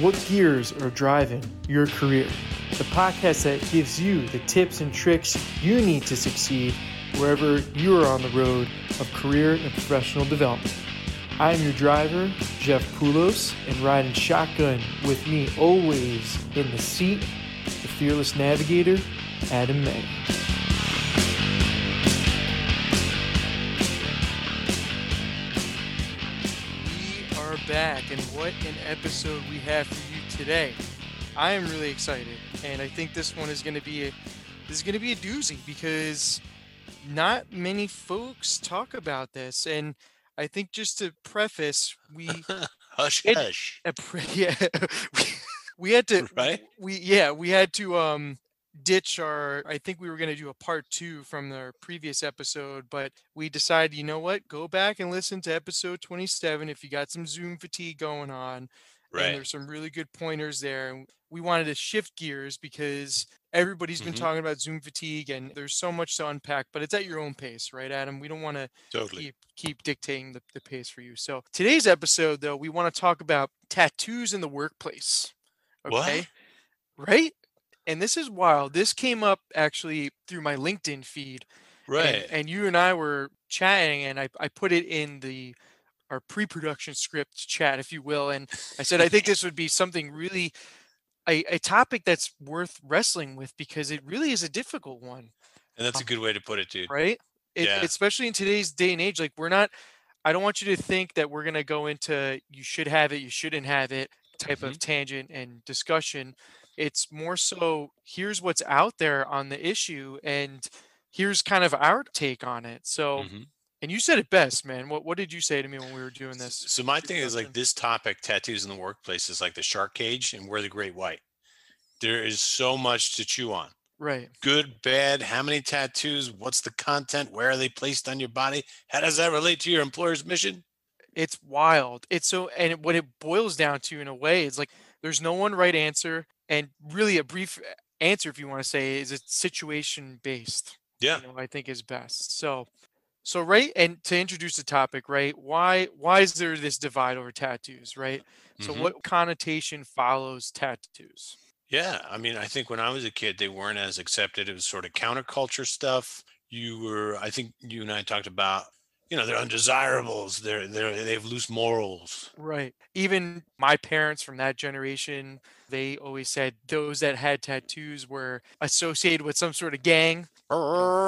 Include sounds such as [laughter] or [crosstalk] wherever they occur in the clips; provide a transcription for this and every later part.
What Gears Are Driving Your Career? The podcast that gives you the tips and tricks you need to succeed wherever you are on the road of career and professional development. I am your driver, Jeff Poulos, and riding shotgun with me always in the seat, the fearless navigator, Adam May. And what an episode we have for you today. I am really excited, and I think this one is going to be a this is going to be a doozy because not many folks talk about this, and I think just to preface, we [laughs] hush hush. a [laughs] yeah, we, we had to Right? we yeah we had to um ditch our i think we were going to do a part two from our previous episode but we decided you know what go back and listen to episode 27 if you got some zoom fatigue going on and Right. there's some really good pointers there and we wanted to shift gears because everybody's been Mhm. talking about zoom fatigue and there's so much to unpack but it's at your own pace right adam we don't want to Totally. keep keep dictating the, the pace for you. So today's episode though, we want to talk about tattoos in the workplace. What? Okay. Right? And this is wild. This came up actually through my LinkedIn feed. and- Right. And, you and I were chatting and I, I put it in the our pre-production script chat, if you will. And I said, I think [laughs] this would be something really a, a topic that's worth wrestling with because it really is a difficult one and that's a good way to put it, dude. right? It, Yeah. Especially in today's day and age, like we're not. I don't want you to think that we're gonna go into you should have it, you shouldn't have it type Mm-hmm. of tangent and discussion. It's more so here's what's out there on the issue, and here's kind of our take on it. So, Mhm. and you said it best, man. What what did you say to me when we were doing this? So my thing is like this topic, tattoos in the workplace, is like the shark cage and we're the great white. There is so much to chew on. Right. Good, bad, how many tattoos, what's the content, where are they placed on your body? How does that relate to your employer's mission? it's wild. It's so, and it- what it boils down to in a way is like there's no one right answer, and really a brief uh, answer, if you want to say, is it's situation based. Yeah. you know, I think is best. So, so right, and to introduce the topic, right? Why why is there this divide over tattoos, right? So, Mhm. what connotation follows tattoos? Yeah, I mean, I think when I was a kid, they weren't as accepted. It was sort of counterculture stuff. You were, I think, you and I talked about, you know, they're undesirables. They're they're they have loose morals. Right. Even my parents from that generation, they always said those that had tattoos were associated with some sort of gang,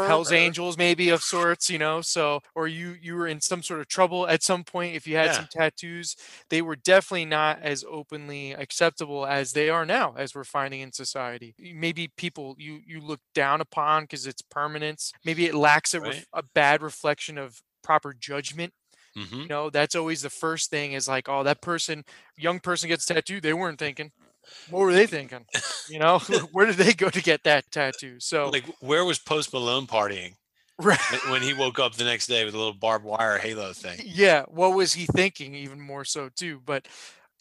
Hell's [laughs] Angels maybe of sorts, you know. So or you you were in some sort of trouble at some point if you had Yeah. some tattoos. They were definitely not as openly acceptable as they are now as we're finding in society. Maybe people you you look down upon because it's permanence. Maybe it lacks a, ref- a bad reflection of proper judgment hmm you know that's always the first thing is like oh that person young person gets tattooed they weren't thinking. What were they thinking? You know [laughs] [laughs] where did they go to get that tattoo? So Like, where was Post Malone partying [laughs] right, when he woke up the next day with a little barbed wire halo thing? yeah what was he thinking even more so too but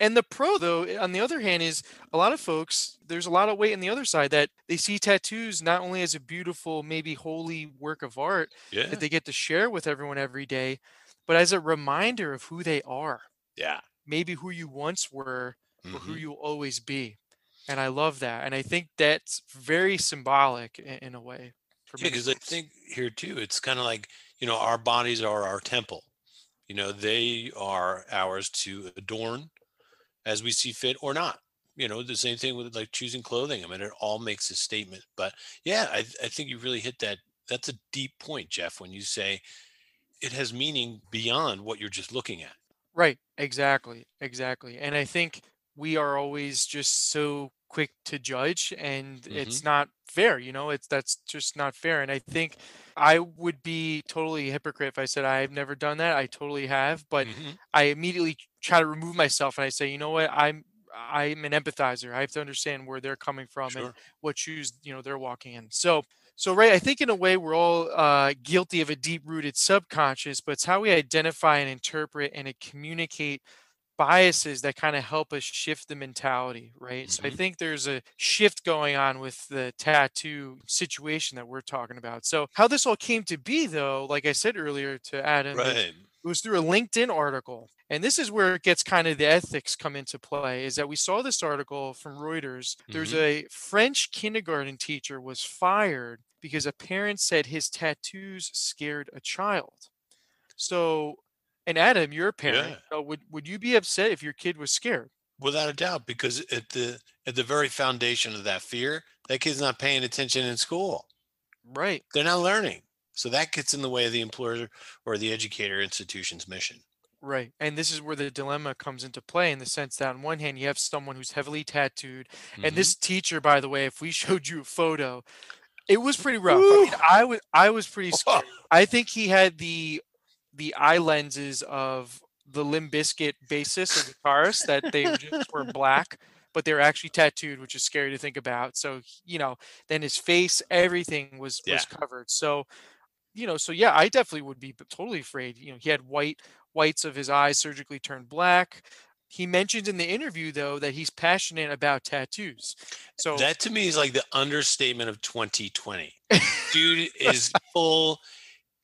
and the pro though on the other hand is a lot of folks there's a lot of weight on the other side that they see tattoos not only as a beautiful maybe holy work of art Yeah, that they get to share with everyone every day but as a reminder of who they are yeah. maybe who you once were or who mhm. you'll always be. And I love that. And I think that's very symbolic in, in a way. For Yeah, because I think here too, it's kind of like you know, our bodies are our temple. You know, they are ours to adorn as we see fit or not. You know, the same thing with like choosing clothing. I mean, it all makes a statement. But yeah, I, I think you really hit that. That's a deep point, Jeff, when you say it has meaning beyond what you're just looking at. Right. Exactly. Exactly. And I think we are always just so quick to judge and it's not fair you know it's that's just not fair and i think i would be totally hypocrite if i said i've never done that i totally have but Mhm. I immediately try to remove myself and I say, you know what, I'm I'm an empathizer. I have to understand where they're coming from and what shoes you know they're walking in. So so right, I think in a way we're all uh, guilty of a deep-rooted subconscious, but it's how we identify and interpret and communicate biases that kind of help us shift the mentality, right? So I Mhm. think there's a shift going on with the tattoo situation that we're talking about. So how this all came to be though, like I said earlier to Adam, Right. It was through a LinkedIn article. And this is where it gets kind of the ethics come into play is that we saw this article from Reuters. There's Mhm. a French kindergarten teacher was fired because a parent said his tattoos scared a child. So, and Adam, you're a parent. Yeah. uh, would would you be upset if your kid was scared? Without a doubt, because at the at the very foundation of that fear, that kid's not paying attention in school. Right. They're not learning. So that gets in the way of the employer or the educator institution's mission. Right. And this is where the dilemma comes into play in the sense that on one hand you have someone who's heavily tattooed. And Mhm. this teacher, by the way, if we [laughs] showed you a photo, it was pretty rough. I, mean, I was I was pretty scared. I think he had the the eye lenses of the Limp Bizkit bassist or guitarist that they just were [laughs] black, but they're actually tattooed, which is scary to think about. So you know, then his face, everything was Yeah. was covered. So you know, so yeah, I definitely would be totally afraid. You know, he had white whites of his eyes surgically turned black. He mentioned in the interview though that he's passionate about tattoos. So That to me is like the understatement of 2020. Dude is [laughs] full.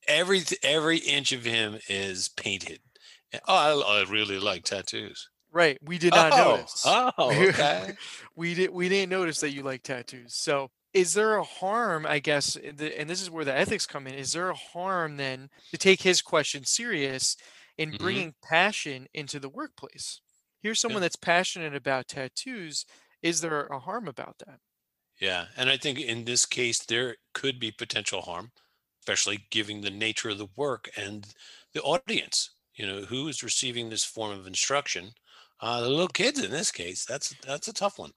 Every every inch of him is painted. Oh, I, I really like tattoos. right, we did not oh, notice. Oh, [laughs] okay. we did we didn't notice that you like tattoos. So is there a harm, I guess, and this is where the ethics come in, is there a harm then to take his question serious in Mhm. bringing passion into the workplace? Here's someone that's passionate about tattoos. Is there a harm about that? yeah, and I think in this case there could be potential harm, especially given the nature of the work and the audience. You know, who is receiving this form of instruction? Uh, the little kids in this case. That's that's a tough one.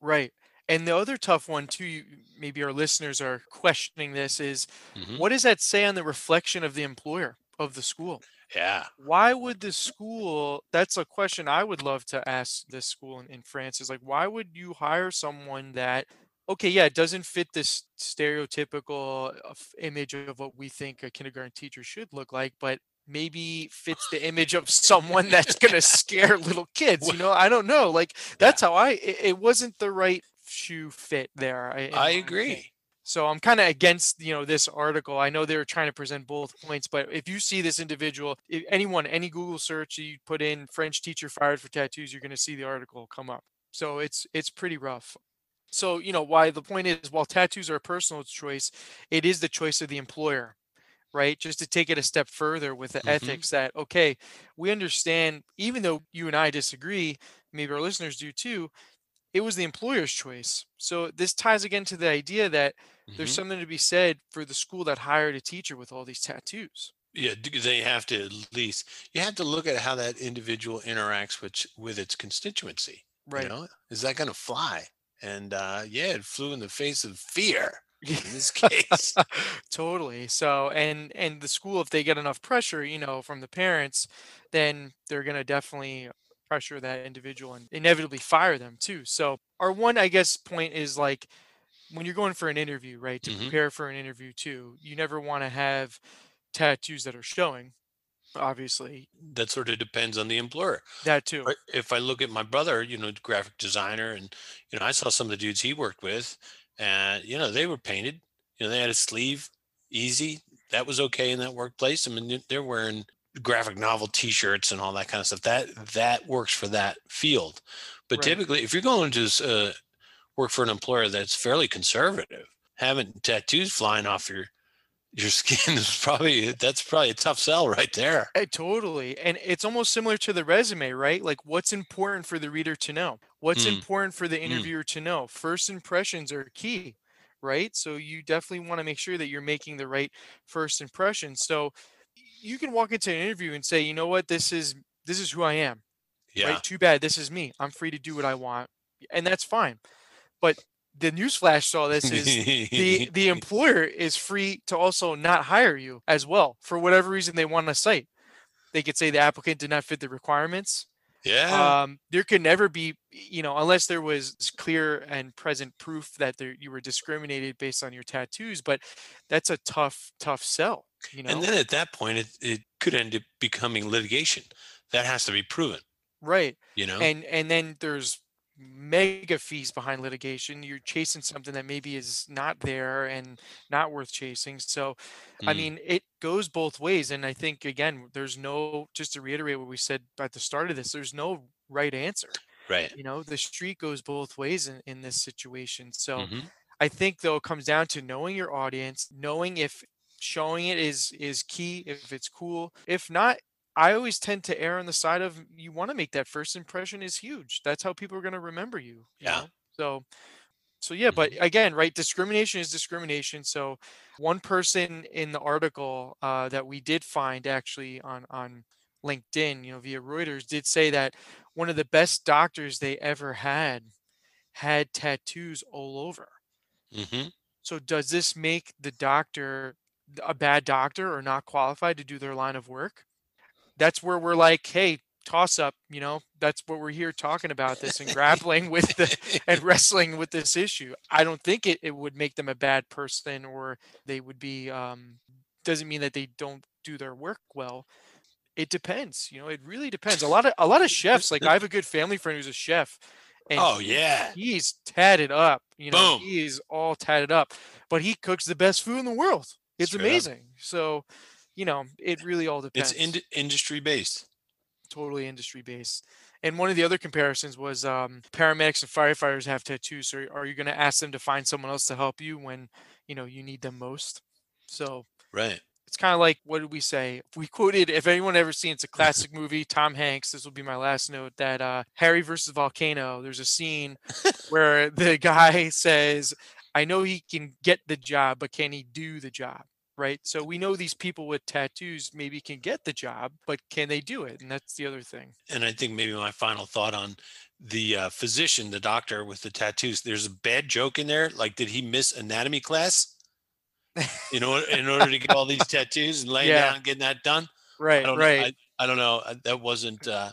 Right. And the other tough one too, maybe our listeners are questioning this is Mhm. what does that say on the reflection of the employer of the school? Yeah. why would the school that's a question i would love to ask this school in, in france is like why would you hire someone that okay yeah it doesn't fit this stereotypical uh, image of what we think a kindergarten teacher should look like but maybe fits the image of someone that's going [laughs] to scare little kids you know i don't know like that's how i it, it wasn't the right shoe fit there I, I agree. So I'm kind of against, you know, this article. I know they were trying to present both points, but if you see this individual, if anyone, any Google search you put in French teacher fired for tattoos, you're going to see the article come up. So it's it's pretty rough. So you know why the point is, while tattoos are a personal choice, it is the choice of the employer, right? Just to take it a step further with the Mhm. ethics that okay, we understand, even though you and I disagree, maybe our listeners do too. It was the employer's choice. So this ties again to the idea that there's Mhm. something to be said for the school that hired a teacher with all these tattoos. Yeah, they have to at least you have to look at how that individual interacts with with its constituency. Right. You know, is that going to fly? And uh, yeah, it flew in the face of fear [laughs] in this case. totally. So and and the school if they get enough pressure, you know, from the parents, then they're going to definitely pressure that individual and inevitably fire them too. So our one I guess point is like when you're going for an interview, right? To Mhm. prepare for an interview too, you never want to have tattoos that are showing obviously that sort of depends on the employer. that too. If I look at my brother, you know, graphic designer, and you know, I saw some of the dudes he worked with, and you know, they were painted. You know, they had a sleeve, easy. That was okay in that workplace. I mean, they're wearing graphic novel T-shirts and all that kind of stuff. That that works for that field. But Right. typically, if you're going to uh, work for an employer that's fairly conservative, having tattoos flying off your your [laughs] skin is probably that's probably a tough sell right there. Eh, totally. And it's almost similar to the resume, right? Like what's important for the reader to know? What's Mm. important for the interviewer to know? First impressions are key, right? So you definitely want to make sure that you're making the right first impression. So you can walk into an interview and say, "You know what? This is this is who I am." Yeah. Right? Too bad this is me. I'm free to do what I want. And that's fine. But the newsflash saw this is the the [laughs] employer is free to also not hire you as well for whatever reason they want to cite. They could say the applicant did not fit the requirements. yeah. Um, there could never be, you know, unless there was clear and present proof that there, you were discriminated based on your tattoos. But that's a tough, tough sell. You know, And then at that point, it, it could end up becoming litigation. That has to be proven, right? you know? And and then there's mega fees behind litigation. You're chasing something that maybe is not there and not worth chasing. So, I Mm, mean, it goes both ways. And I think, again, there's no, just to reiterate what we said at the start of this, there's no right answer. right. You know, the street goes both ways in, in this situation. So, hmm I think though it comes down to knowing your audience, knowing if showing it is is key, if it's cool. If not, I always tend to err on the side of you want to make that first impression is huge. That's how people are going to remember you. you Yeah. know? So so yeah, but hmm again, right, discrimination is discrimination. So one person in the article uh, that we did find actually on on LinkedIn, you know, via Reuters, did say that one of the best doctors they ever had had tattoos all over. hmm So does this make the doctor a bad doctor or not qualified to do their line of work? That's where we're like, hey, toss up, you know, that's what we're here talking about this and [laughs] grappling with the and wrestling with this issue. I don't think it, it would make them a bad person or they would be um doesn't mean that they don't do their work well. It depends, you know, it really depends. A lot of a lot of chefs, like I have a good family friend who's a chef and oh yeah. he's tatted up, you know, Boom. he is all tatted up, but he cooks the best food in the world. It's Straight up. amazing. So, you know, it really all It's depends. ind- industry based. totally industry based. And one of the other comparisons was um, paramedics and firefighters have tattoos. So are you going to ask them to find someone else to help you when you know you need them most? So Right. it's kind of like what did we say? We quoted if anyone ever seen it's a [laughs] classic movie, Tom Hanks. This will be my last note that uh, Harry versus Volcano. There's a scene [laughs] where the guy [laughs] says, "I know he can get the job, but can he do the job?" Right. So we know these people with tattoos maybe can get the job, but can they do it? And that's the other thing. And I think maybe my final thought on the uh, physician, the doctor with the tattoos. There's a bad joke in there. Like, did he miss anatomy class? You know, in order to get all these tattoos and [laughs] laying Yeah. down, and getting that done. Right. don't. Right. I, I don't know. That wasn't. Uh,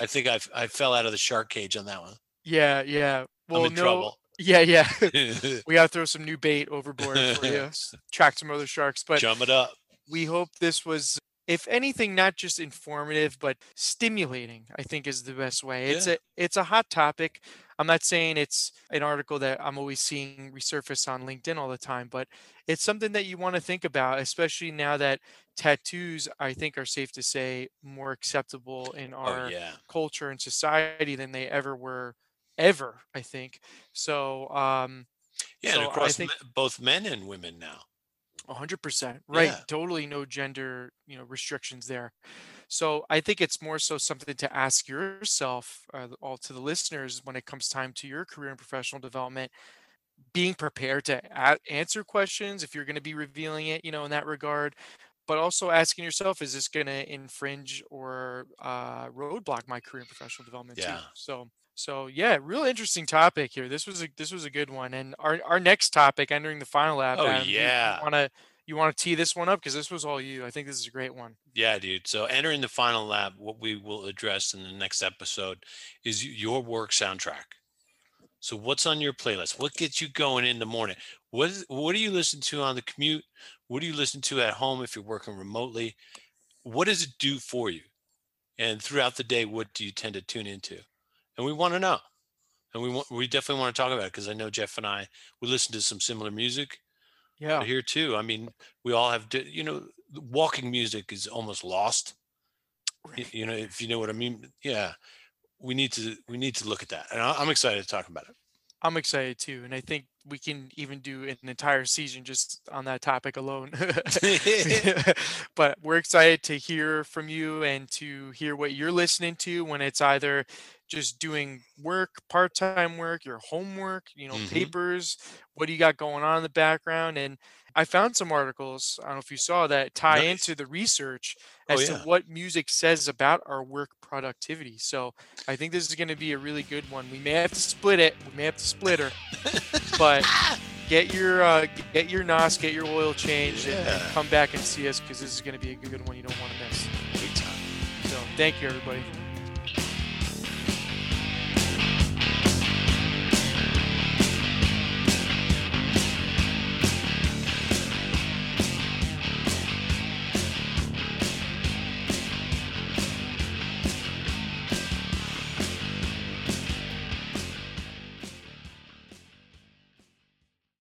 I think I I fell out of the shark cage on that one. yeah. Yeah. Well, no. trouble. Yeah. Yeah. [laughs] [laughs] we got to throw some new bait overboard for you. [laughs] Track some other sharks, but Jump it up. we hope this was if anything not just informative but stimulating i think is the best way it's Yeah. a it's a hot topic i'm not saying it's an article that i'm always seeing resurface on linkedin all the time but it's something that you want to think about especially now that tattoos i think are safe to say more acceptable in Oh our yeah. culture and society than they ever were ever i think so um Yeah, So and I across think- both men and women now. Hundred percent. Right. Yeah. Totally no gender, you know, restrictions there. So I think it's more so something to ask yourself, uh, all to the listeners, when it comes time to your career and professional development, being prepared to a- answer questions if you're going to be revealing it, you know, in that regard, but also asking yourself, is this going to infringe or uh, roadblock my career and professional development Yeah. too? So. So yeah, real interesting topic here. This was a this was a good one, and our our next topic, entering the final lap. Oh, Adam, yeah. you want to you want to tee this one up because this was all you. I think this is a great one. Yeah, dude. So entering the final lap, what we will address in the next episode is your work soundtrack. So what's on your playlist? What gets you going in the morning? What is, what do you listen to on the commute? What do you listen to at home if you're working remotely? What does it do for you? And throughout the day, what do you tend to tune into? And we want to know. And we want, we definitely want to talk about it because I know Jeff and I we listen to some similar music Yeah, but here too. I mean, we all have, you know, walking music is almost lost. Right. You know, if you know what I mean. Yeah, we need to we need to look at that, and I- I'm excited to talk about it. I'm excited too, and I think we can even do an entire season just on that topic alone. [laughs] [laughs] but we're excited to hear from you and to hear what you're listening to when it's either just doing work, part-time work, your homework, you know, Mhm. papers, what do you got going on in the background? And I found some articles, I don't know if you saw that, tie Nice. into the research Oh, as yeah. to what music says about our work productivity. So I think this is going to be a really good one. We may have to split it. We may have to split her, but [laughs] get your uh, get your NOS, get your oil changed, and, and come back and see us because this is going to be a good one you don't want to miss. Big time. So thank you, everybody.